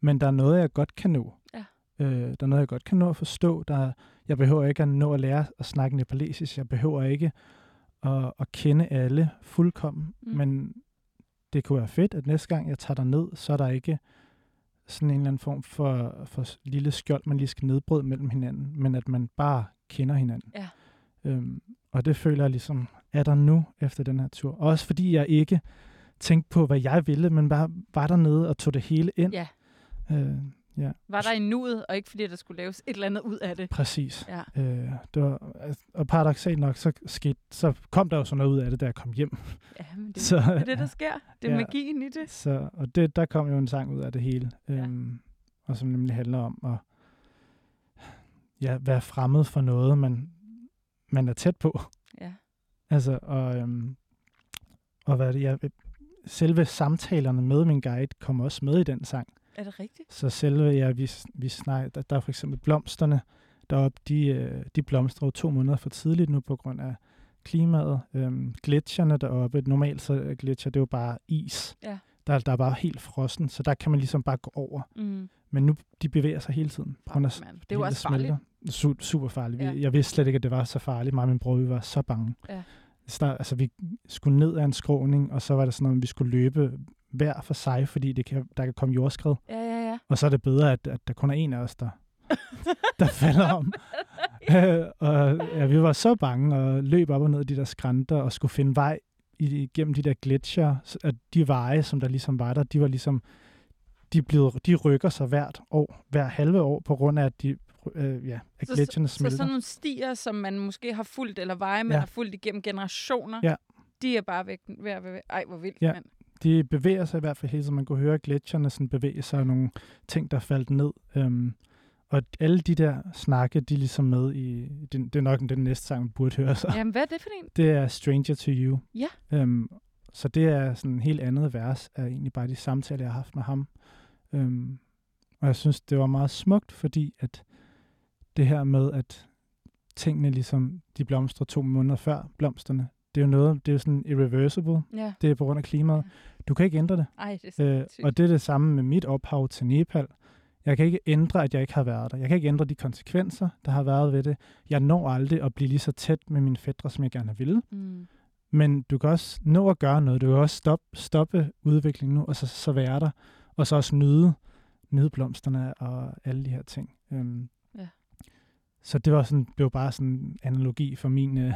Men der er noget, jeg godt kan nå. Ja. Øh, der er noget, jeg godt kan nå at forstå. Der, er- jeg behøver ikke at nå at lære at snakke nepalesisk. Jeg behøver ikke at, at kende alle fuldkommen. Mm. Mm. Men det kunne være fedt, at næste gang jeg tager dig ned, så er der ikke sådan en eller anden form for, for lille skjold, man lige skal nedbryde mellem hinanden, men at man bare kender hinanden. Ja. Øhm, og det føler jeg ligesom, er der nu efter den her tur. Også fordi jeg ikke tænkte på, hvad jeg ville, men bare var dernede og tog det hele ind. Ja. Øh, ja, Var der i nuet, og ikke fordi, der skulle laves et eller andet ud af det. præcis. Ja. Øh, det var, altså, og paradoxalt nok, så, skete, så kom der jo sådan noget ud af det, da jeg kom hjem. Ja, men det, Så- er det, der sker. Det er Ja. magien i det. Så, og det, der kom jo en sang ud af det hele, Ja. øhm, og som nemlig handler om at ja, være fremmed for noget, man, man er tæt på. Ja. Altså, og, øhm, og hvad er det, jeg, selve samtalerne med min guide kom også med i den sang. Er det rigtigt? Så selve, ja, vi, vi snak, der, der er for eksempel blomsterne deroppe, de, øh, de blomstrer jo to måneder for tidligt nu på grund af klimaet. Øhm, gletsjerne deroppe, normalt så er gletsjer, det er jo bare is. Ja. Der, der er bare helt frossen, så der kan man ligesom bare gå over. Mm. Men nu, de bevæger sig hele tiden. på grund af Man. Det er jo også farligt. Su- super farligt. Ja. Jeg vidste slet ikke, at det var så farligt. Mig og min bror, vi var så bange. Ja. Så der, altså, vi skulle ned ad en skråning, og så var der sådan noget, at vi skulle løbe hver for sig, fordi det kan, der kan komme jordskred. Ja, ja, ja. Og så er det bedre, at, at der kun er en af os, der, der falder om. Øh, og ja, vi var så bange og løb op og ned de der skrænter og skulle finde vej igennem de der gletsjer. Så At de veje, som der ligesom var der, de var ligesom, de, blev, de rykker sig hvert år, hver halve år, på grund af, at, de, øh, ja, at Så- gletsjerne Så smelter. sådan nogle stier, som man måske har fulgt, eller veje, man Ja. har fulgt igennem generationer, Ja. de er bare væk. Ved at. Ej, hvor vildt, Ja. mand. De bevæger sig i hvert fald hele tiden. Man kunne høre gletsjerne sådan bevæge sig, og nogle ting, der faldt ned. Øhm, og alle de der snakke, de er ligesom med i, det, det er nok den næste sang, vi burde høre så. Jamen, hvad er det for en? Det er Stranger to You. Ja. Øhm, så det er sådan en helt andet vers, af egentlig bare de samtaler, jeg har haft med ham. Øhm, og jeg synes, det var meget smukt, fordi at det her med, at tingene ligesom, de blomstrer to måneder før blomsterne, det er jo noget, det er jo sådan irreversible. Ja. Det er på grund af klimaet. Du kan ikke ændre det. Ej, det er Øh, og det er det samme med mit ophav til Nepal. Jeg kan ikke ændre, at jeg ikke har været der. Jeg kan ikke ændre de konsekvenser, der har været ved det. Jeg når aldrig at blive lige så tæt med mine fædre, som jeg gerne vil. Mm. Men du kan også nå at gøre noget. Du kan også stoppe, stoppe udviklingen nu, og så, så være der. Og så også nyde, nyde blomsterne og alle de her ting. Øhm, Ja. Så det var sådan, blev bare sådan en analogi for, min, øh,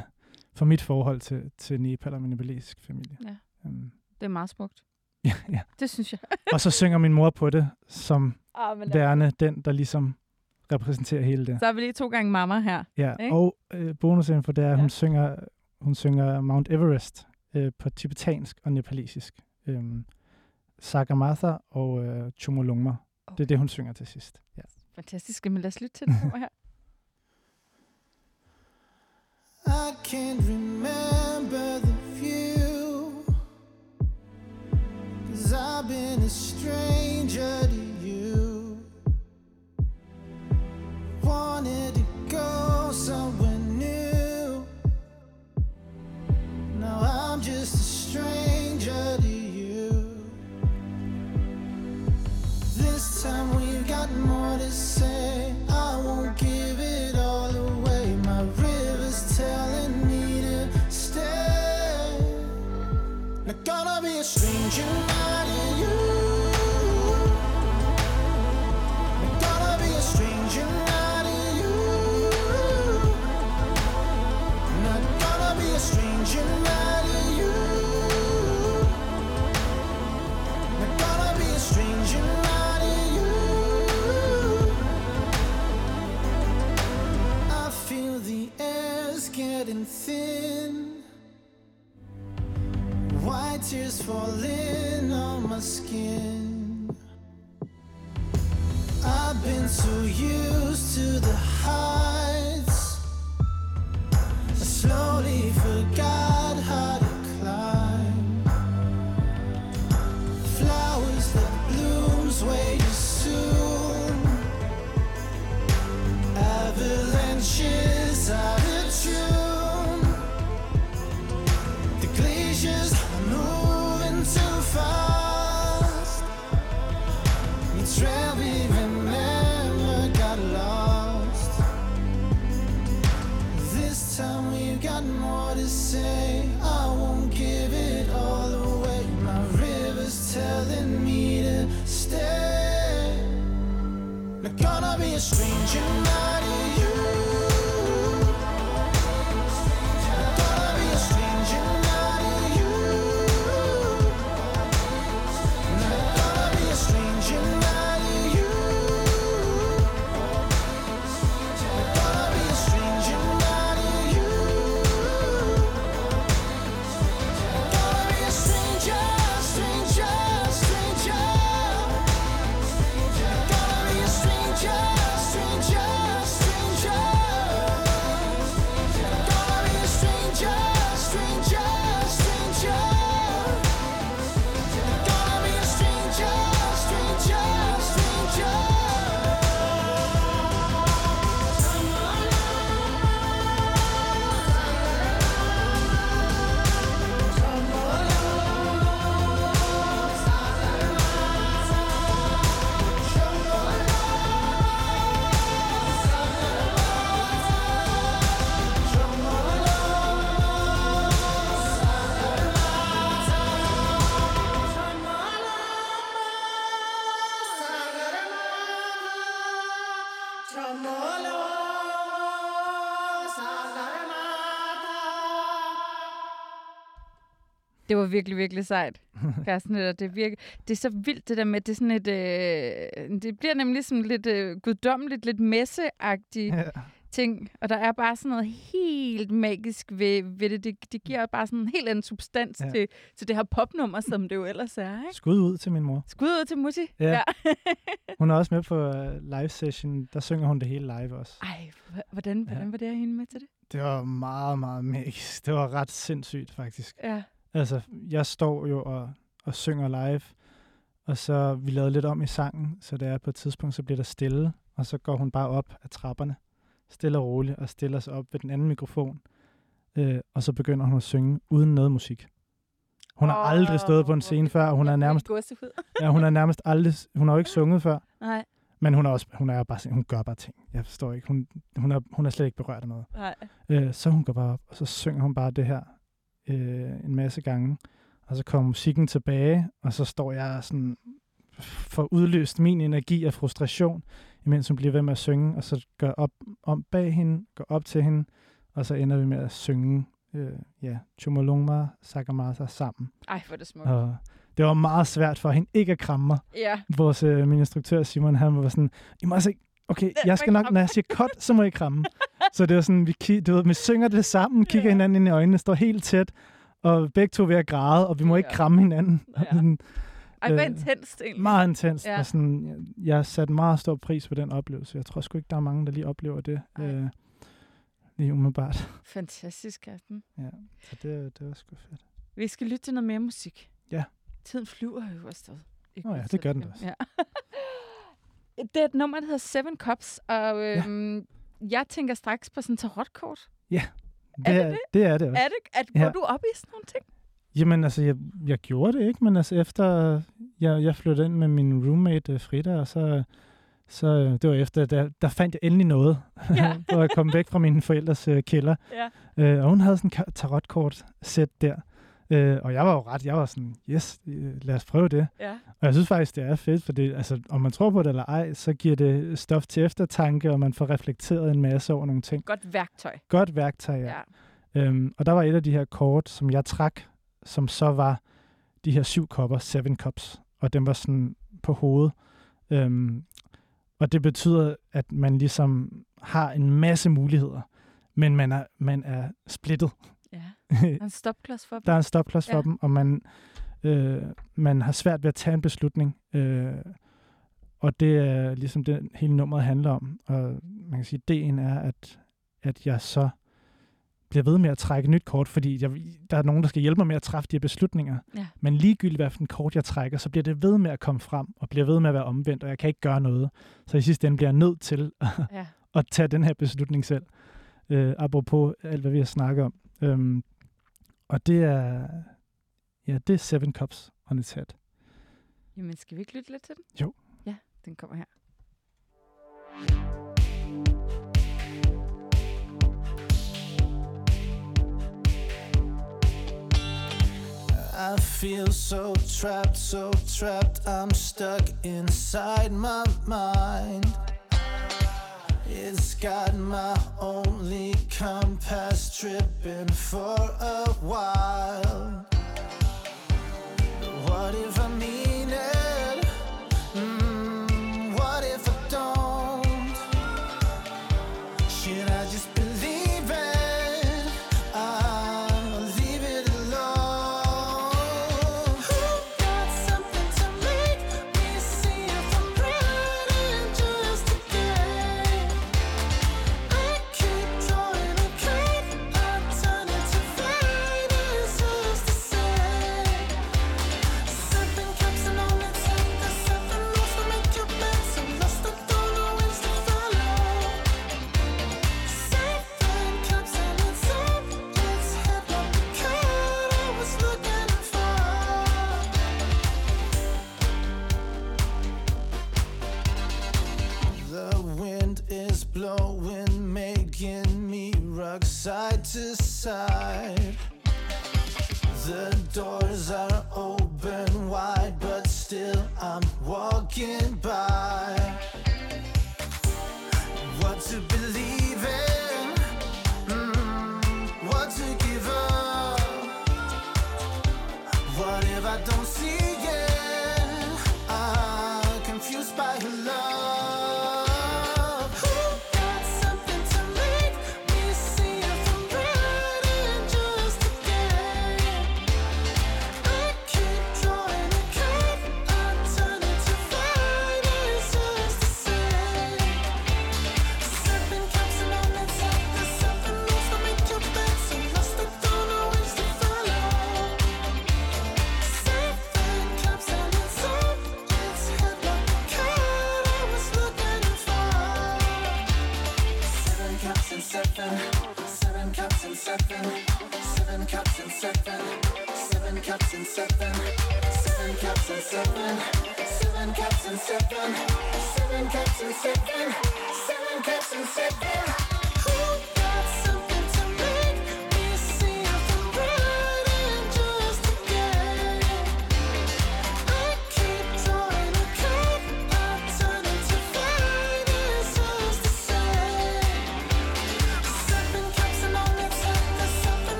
for mit forhold til, til Nepal og min nepalesiske familie. Ja. Øhm, Det er meget smukt. ja, ja. Det synes jeg. Og så synger min mor på det, som men værende den, der ligesom repræsenterer hele det. Så har vi lige to gange mamma her. Ja, ikke? og øh, bonusinfo, det er, at Ja. hun, synger, hun synger Mount Everest øh, på tibetansk og nepalesisk. Øhm, Sagamatha og øh, Chumolungma. Det er Okay. det, hun synger til sidst. Ja. Fantastisk. Men lad os lytte til det her. I can't remember the view. Cause I've been a stranger to you. Wanted to go somewhere new. Now I'm just a stranger to you. This time we've got more to say. Var virkelig, virkelig sejt, Carsten. Det, er virkelig, det er så vildt, det der med, det er sådan et... Øh, det bliver nemlig sådan lidt øh, guddommeligt, lidt messeagtigt Ja. ting. Og der er bare sådan noget helt magisk ved, ved det. det. Det giver bare sådan en helt anden substans Ja. ja. til, til det her popnummer, som det jo ellers er. Ikke? Skud ud til min mor. Skud ud til Musi. Ja. Hun er også med på uh, live session. Der synger hun det hele live også. Ej, h- hvordan, Ja. hvordan var det at hende med til det? Det var meget, meget magisk. Det var ret sindssygt, faktisk. Ja. Altså, jeg står jo og, og synger live, og så vi lavede lidt om i sangen, så det er på et tidspunkt, så bliver der stille, og så går hun bare op ad trapperne, stille og roligt, og stiller sig op ved den anden mikrofon, øh, og så begynder hun at synge uden noget musik. Hun har Åh, aldrig stået på en scene før, og hun er nærmest, ja, hun er nærmest aldrig, hun har jo ikke sunget før, Nej, men hun er også, hun er bare, hun gør bare ting. Jeg forstår ikke, hun, hun, er, hun er slet ikke berørt af noget. nej. Øh, så hun går bare op, og så synger hun bare det her øh, en masse gange. Og så kommer musikken tilbage, og så står jeg sådan for udløst min energi af frustration, imens hun bliver ved med at synge, og så går op om bag hende, går op til hende, og så ender vi med at synge øh, ja, Chumolungma Sakamasa sammen. Ej, hvor er det smukt. Og det var meget svært for hende ikke at kramme mig. Ja. Vores øh, min instruktør Simon, han var sådan, I må ikke, okay, jeg skal nok, kramme." når jeg siger cut, så må I kramme. så det var sådan, vi, du ved, vi synger det sammen, kigger Ja. hinanden ind i øjnene, står helt tæt, og begge to ved at græde, og vi må ikke Ja. kramme hinanden. Ja. Sådan Ej, hvor Øh, intenst egentlig. meget intenst. Ja. Ja. Og sådan, jeg, jeg satte meget stor pris på den oplevelse. Jeg tror sgu ikke, der er mange, der lige oplever det. Ej. Øh, lige umiddelbart. Fantastisk, Carsten. Ja, så det, det var sgu fedt. Vi skal lytte til noget mere musik. Ja. Tiden flyver jo afsted. Nå ja, mindst det gør den også. Ja. det er et nummer, der hedder Seven Cups, og øhm, ja. jeg tænker straks på sådan en tarotkort. Det det er det? det, er det også. Er det? At, Ja. Går du op i sådan nogle ting? Jamen altså, jeg, jeg gjorde det ikke, men altså efter jeg, jeg flyttede ind med min roommate øh, Frida, og så, så øh, det var efter, der, der fandt jeg endelig noget, Ja. hvor jeg kom væk fra mine forældres øh, kælder. Ja. Øh, og hun havde sådan en ka- tarotkort-sæt der. Øh, og jeg var jo ret, jeg var sådan, yes, øh, lad os prøve det. Ja. Og jeg synes faktisk, det er fedt, for det, altså, om man tror på det eller ej, så giver det stof til eftertanke, og man får reflekteret en masse over nogle ting. Godt værktøj. Godt værktøj, ja. Ja. Øhm, og der var et af de her kort, som jeg trak, som så var de her syv kopper, seven cups, og den var sådan på hovedet. Øhm, og det betyder, at man ligesom har en masse muligheder, men man er, man er splittet. Ja. Der er en stopklods for dem. Der er en stopklods for Ja. dem, og man, øh, man har svært ved at tage en beslutning. Øh, og det er ligesom det, hele nummeret handler om. Og man kan sige, at ideen er, at, at jeg så bliver ved med at trække nyt kort, fordi jeg, der er nogen, der skal hjælpe mig med at træffe de her beslutninger. Ja. Men ligegyldigt, hvad for en kort jeg trækker, så bliver det ved med at komme frem, og bliver ved med at være omvendt, og jeg kan ikke gøre noget. Så i sidste ende bliver jeg nødt til Ja. at tage den her beslutning selv. Øh, apropos alt, hvad vi har snakket om. Øhm, og det er, ja, det er Seven Cups on its head. Jamen, skal vi ikke lytte lidt til den? Jo. Ja, den kommer her. I feel so trapped, so trapped. I'm stuck inside my mind. It's got my only compass tripping for a while. What if I mean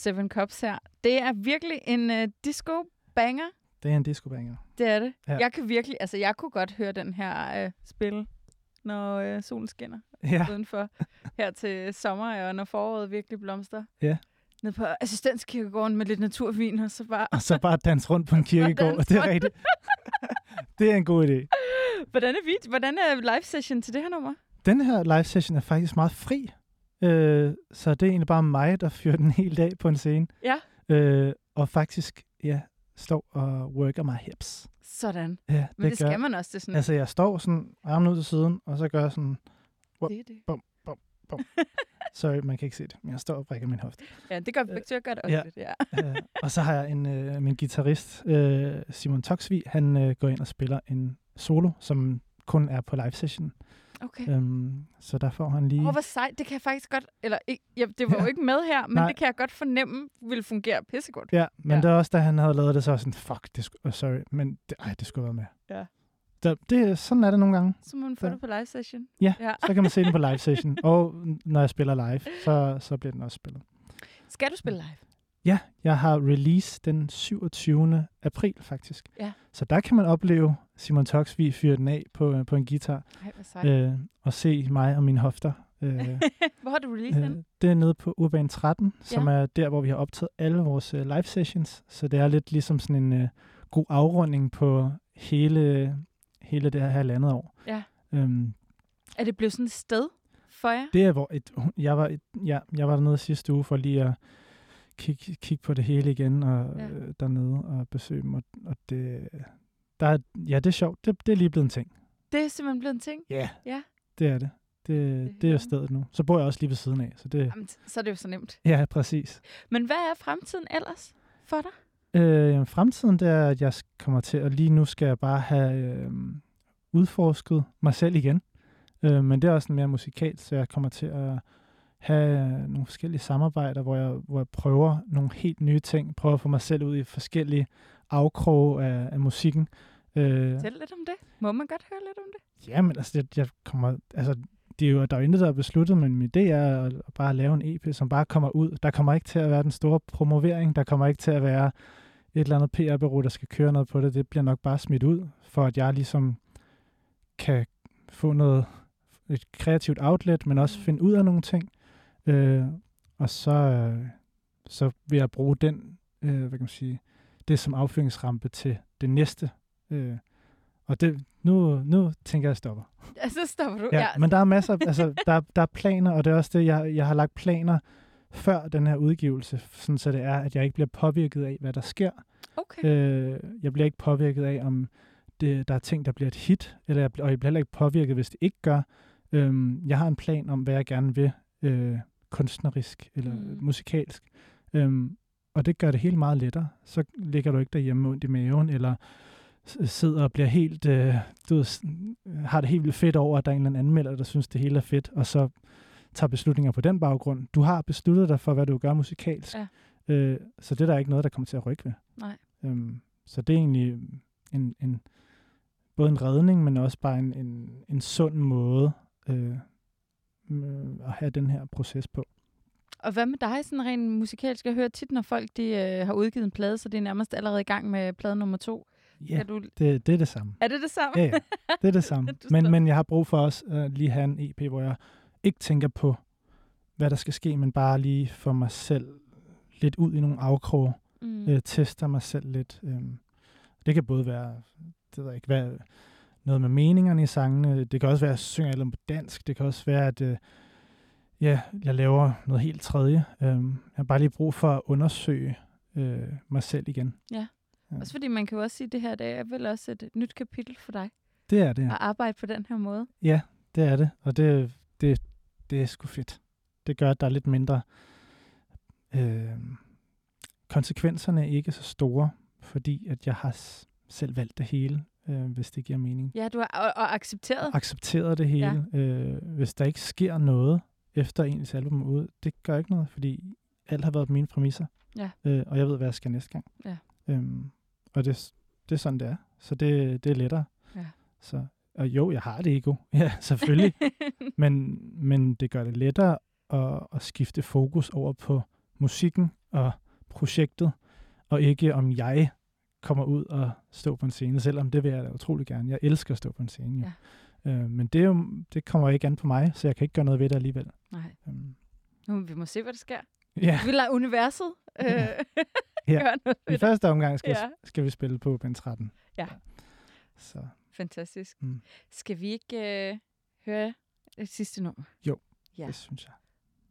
Seven Cups her. Det er virkelig en uh, disco-banger. Det er en disco-banger. Det er det. Ja. Jeg kan virkelig, altså jeg kunne godt høre den her uh, spille, når uh, solen skinner Ja, udenfor her til sommer, og når foråret virkelig blomster. Ja. Ned på assistenskirkegården med lidt naturvin, og så bare... og så bare danse rundt på en kirkegård. Det er rigtigt. det er en god idé. Hvordan er, vid- Hvordan er live session til det her nummer? Den her live session er faktisk meget fri. Øh, så det er egentlig bare mig, der fyrer den hele dag på en scene. Ja. Øh, og faktisk, ja, står og worker my hips. Sådan. Ja, det, Men det, gør, skal man også. Det er sådan, Altså, jeg står sådan armen ud til siden, og så gør jeg sådan... det, er det. Sorry, man kan ikke se det, men jeg står og brækker min hofte. Ja, det gør. Jeg gør det også ja. lidt, ja. øh, og så har jeg en, øh, min guitarist, øh, Simon Toksvig, han øh, går ind og spiller en solo, som kun er på live session. Okay. Øhm, så der får han lige... Åh, oh, hvor sejt. Det kan jeg faktisk godt... Eller, ja, det var jo Ja. ikke med her, men Nej. det kan jeg godt fornemme ville fungere pissegodt. Ja, men Ja. det er også, da han havde lavet det, så sådan, fuck, det skulle, oh, sorry, men det, ej, det skulle være med. Ja. Så det, sådan er det nogle gange. Så må man få Ja. det på live session. Ja, Ja. så kan man se den på live session. og når jeg spiller live, så, så bliver den også spillet. Skal du spille live? Ja, jeg har release den 27. april faktisk. Ja. Så der kan man opleve Simon Toksvig fyre den af på, øh, på en guitar, Ej, øh, og se mig og mine hofter. Øh, Hvor har du release den? øh, det er nede på Urban 13, som Ja. er der, hvor vi har optaget alle vores øh, live sessions. Så det er lidt ligesom sådan en øh, god afrunding på hele, hele det her halvandet år. Ja. Øhm, Er det blevet sådan et sted for jer? det er, hvor et, jeg, var et, ja, jeg var dernede sidste uge for lige at kigge, kigge på det hele igen og Ja. øh, dernede og besøge dem. Og, og det, der er, ja, det er sjovt. Det, det er lige blevet en ting. Det er simpelthen blevet en ting. Ja, Ja. det er det. Det, det, det er stedet nu. Så bor jeg også lige ved siden af. Så det, Jamen, så er det jo så nemt. ja, præcis. Men hvad er fremtiden ellers for dig? Øh, fremtiden det er, at jeg kommer til, og lige nu skal jeg bare have øh, udforsket mig selv igen. Øh, men det er også mere musikalt, så jeg kommer til at have nogle forskellige samarbejder, hvor jeg, hvor jeg prøver nogle helt nye ting, prøver at få mig selv ud i forskellige afkroge af, af musikken. Øh, Fortæl lidt om det. Må man godt høre lidt om det? Jamen, altså, jeg, jeg kommer, altså, det er jo, der er jo intet, der er besluttet, men min idé er at, at bare lave en EP, som bare kommer ud. Der kommer ikke til at være den store promovering, der kommer ikke til at være et eller andet PR-bureau, der skal køre noget på det. Det bliver nok bare smidt ud, for at jeg ligesom kan få noget, et kreativt outlet, men også Mm. finde ud af nogle ting. Øh, og så, øh, så vil jeg bruge den, øh, hvad kan man sige, det som affyringsrampe til det næste. Øh, og det, nu, nu tænker jeg, at jeg stopper. Ja, så stopper du. Ja, men der er masser, altså der, der er planer, og det er også det, jeg, jeg har lagt planer før den her udgivelse, sådan så det er, at jeg ikke bliver påvirket af, hvad der sker. okay. Øh, jeg bliver ikke påvirket af, om det, der er ting, der bliver et hit, eller jeg, og jeg bliver heller ikke påvirket, hvis det ikke gør. Øhm, jeg har en plan om, hvad jeg gerne vil, øh, kunstnerisk eller Mm. musikalsk. Øhm, og det gør det helt meget lettere. Så ligger du ikke derhjemme ondt i maven, eller sidder og bliver helt, øh, du ved, har det helt vildt fedt over, at der er en eller anden anmelder, der synes, det hele er fedt, og så tager beslutninger på den baggrund. Du har besluttet dig for, hvad du gør musikalsk. Ja. Øh, så det er der ikke noget, der kommer til at rykke ved. Nej. Øhm, så det er egentlig en, en, både en redning, men også bare en, en, en sund måde øh, øh, at have den her proces på. Og hvad med dig, sådan rent musikalsk? Jeg hører tit, når folk de, øh, har udgivet en plade, så det er nærmest allerede i gang med plade nummer to. Ja, Kan du... det, det er det samme. Er det det samme? Ja, ja, det er det samme. Men, men jeg har brug for også at lige have en EP, hvor jeg ikke tænker på, hvad der skal ske, men bare lige få mig selv lidt ud i nogle afkroge, Mm. øh, tester mig selv lidt. Øh. Det kan både være, det ved jeg ikke, hvad, noget med meningerne i sangene. Det kan også være, at jeg synger eller på dansk. Det kan også være, at øh, ja, jeg laver noget helt tredje. Øh, jeg har bare lige brug for at undersøge øh, mig selv igen. Ja. Ja. Også fordi man kan jo også sige, at det her det er vel også et nyt kapitel for dig. Det er det, Ja. At arbejde på den her måde. Ja, det er det. Og det, det, det er sgu fedt. Det gør, at der er lidt mindre... Øh, konsekvenserne er ikke så store, fordi at jeg har selv valgt det hele, øh, hvis det giver mening. Ja, du har og, og accepteret. Accepteret det hele. Ja. Øh, hvis der ikke sker noget efter ens album er ude, det gør ikke noget, fordi alt har været på mine præmisser. Ja. Øh, og jeg ved, hvad jeg skal næste gang. Ja. Øhm, og det, det er sådan, det er. Så det, det er lettere. Ja. Så, og jo, jeg har det ego. Ja, selvfølgelig. men, men det gør det lettere at, at skifte fokus over på musikken og projektet, og ikke om jeg kommer ud og stå på en scene, selvom det vil jeg da utrolig gerne. Jeg elsker at stå på en scene. Jo. Ja. Øh, men det, er jo, det kommer ikke an på mig, så jeg kan ikke gøre noget ved det alligevel. Nej. Øhm, Nu, vi må se, hvad der sker. ja, Vi lader universet øh, Ja. gøre noget i det. første omgang skal, Ja. ja. skal vi spille på Ben 13. Ja. Så Fantastisk. Mm. Skal vi ikke øh, høre det sidste nummer? Jo. Ja. det synes jeg.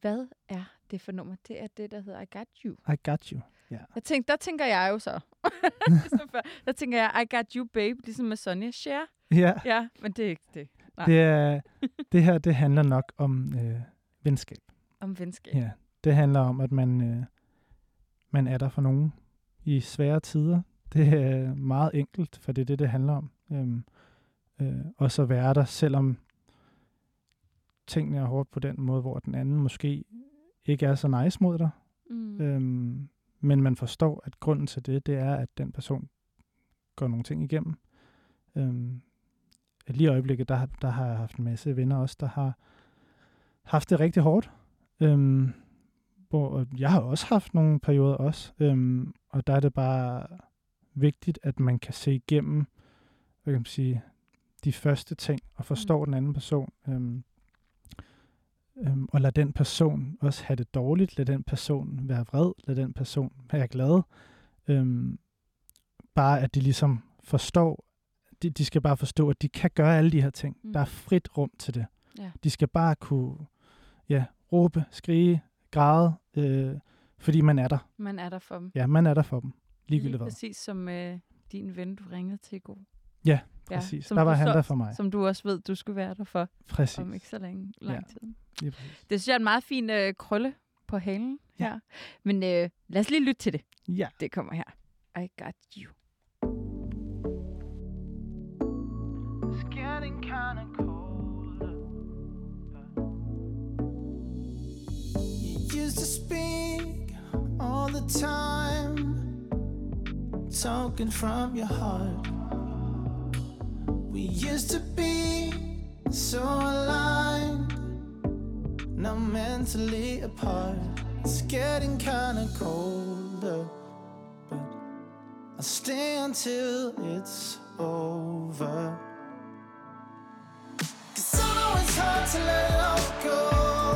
Hvad er det for nummer? Det er det, der hedder I Got You. I got you. Jeg tænkte, der tænker jeg jo så. ligesom før. Der tænker jeg, I Got You Babe, ligesom med Sonja Cher. Ja, Ja, men det er ikke det. Nej. det, er, det her det handler nok om øh, venskab. Om venskab. Ja, det handler om, at man, øh, man er der for nogen i svære tider. Det er meget enkelt, for det er det, det handler om. Øhm, øh, og så være der, selvom tingene er hårdt på den måde, hvor den anden måske ikke er så nice mod dig. Mm. Øhm, men man forstår, at grunden til det, det er, at den person går nogle ting igennem. Øhm, lige i øjeblikket, der, der har jeg haft en masse venner også, der har haft det rigtig hårdt. Øhm, hvor jeg har også haft nogle perioder også, øhm, og der er det bare vigtigt, at man kan se igennem, hvad kan man sige, de første ting, og forstår mm. den anden person. Øhm, øhm, og lad den person også have det dårligt, lad den person være vred, lad den person være glad. Øhm, bare at de ligesom forstår, de, de skal bare forstå, at de kan gøre alle de her ting. Mm. Der er frit rum til det. Ja. De skal bare kunne ja, råbe, skrige, græde, øh, fordi man er der. Man er der for dem. Ja, man er der for dem. Lige Ligegyldigt hvad. præcis som øh, din ven, du ringede til i går. Ja, præcis. som der du var han så- der for mig. Som du også ved, du skulle være der for Præcis. om ikke så længe, lang Ja. tid. Lige præcis. Det synes jeg er en meget fin øh, krølle på halen Ja. her. Men øh, lad os lige lytte til det. Ja. Det kommer her. I got you. It's getting kinda colder. You used to speak all the time, talking from your heart. We used to be so aligned, now mentally apart. It's getting kinda colder, but I'll stay until it's over. Cause I know it's hard to let it all go.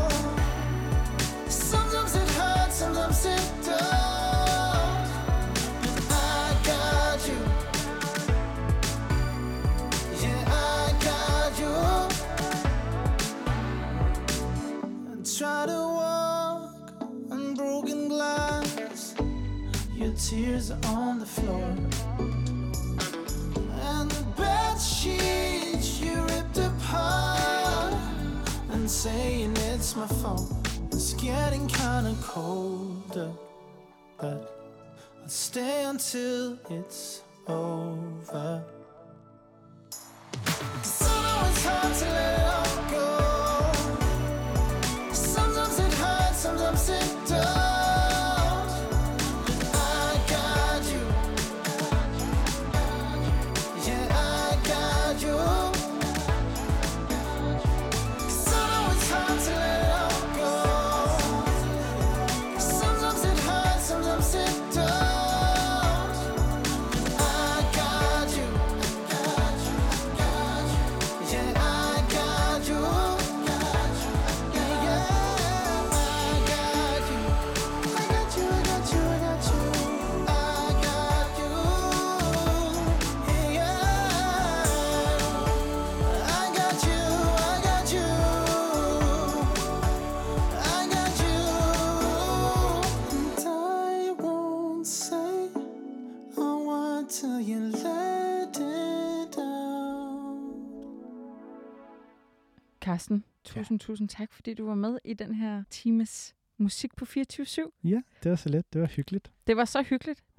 Tears on the floor. And the bed sheets you ripped apart And saying it's my fault It's getting kinda colder But I'll stay until it's over Cause I know it's hard to let Carsten, tusind, ja. tusind tak, fordi du var med i den her times musik på 24-7. Ja, det var så let. Det var hyggeligt. Det var så hyggeligt.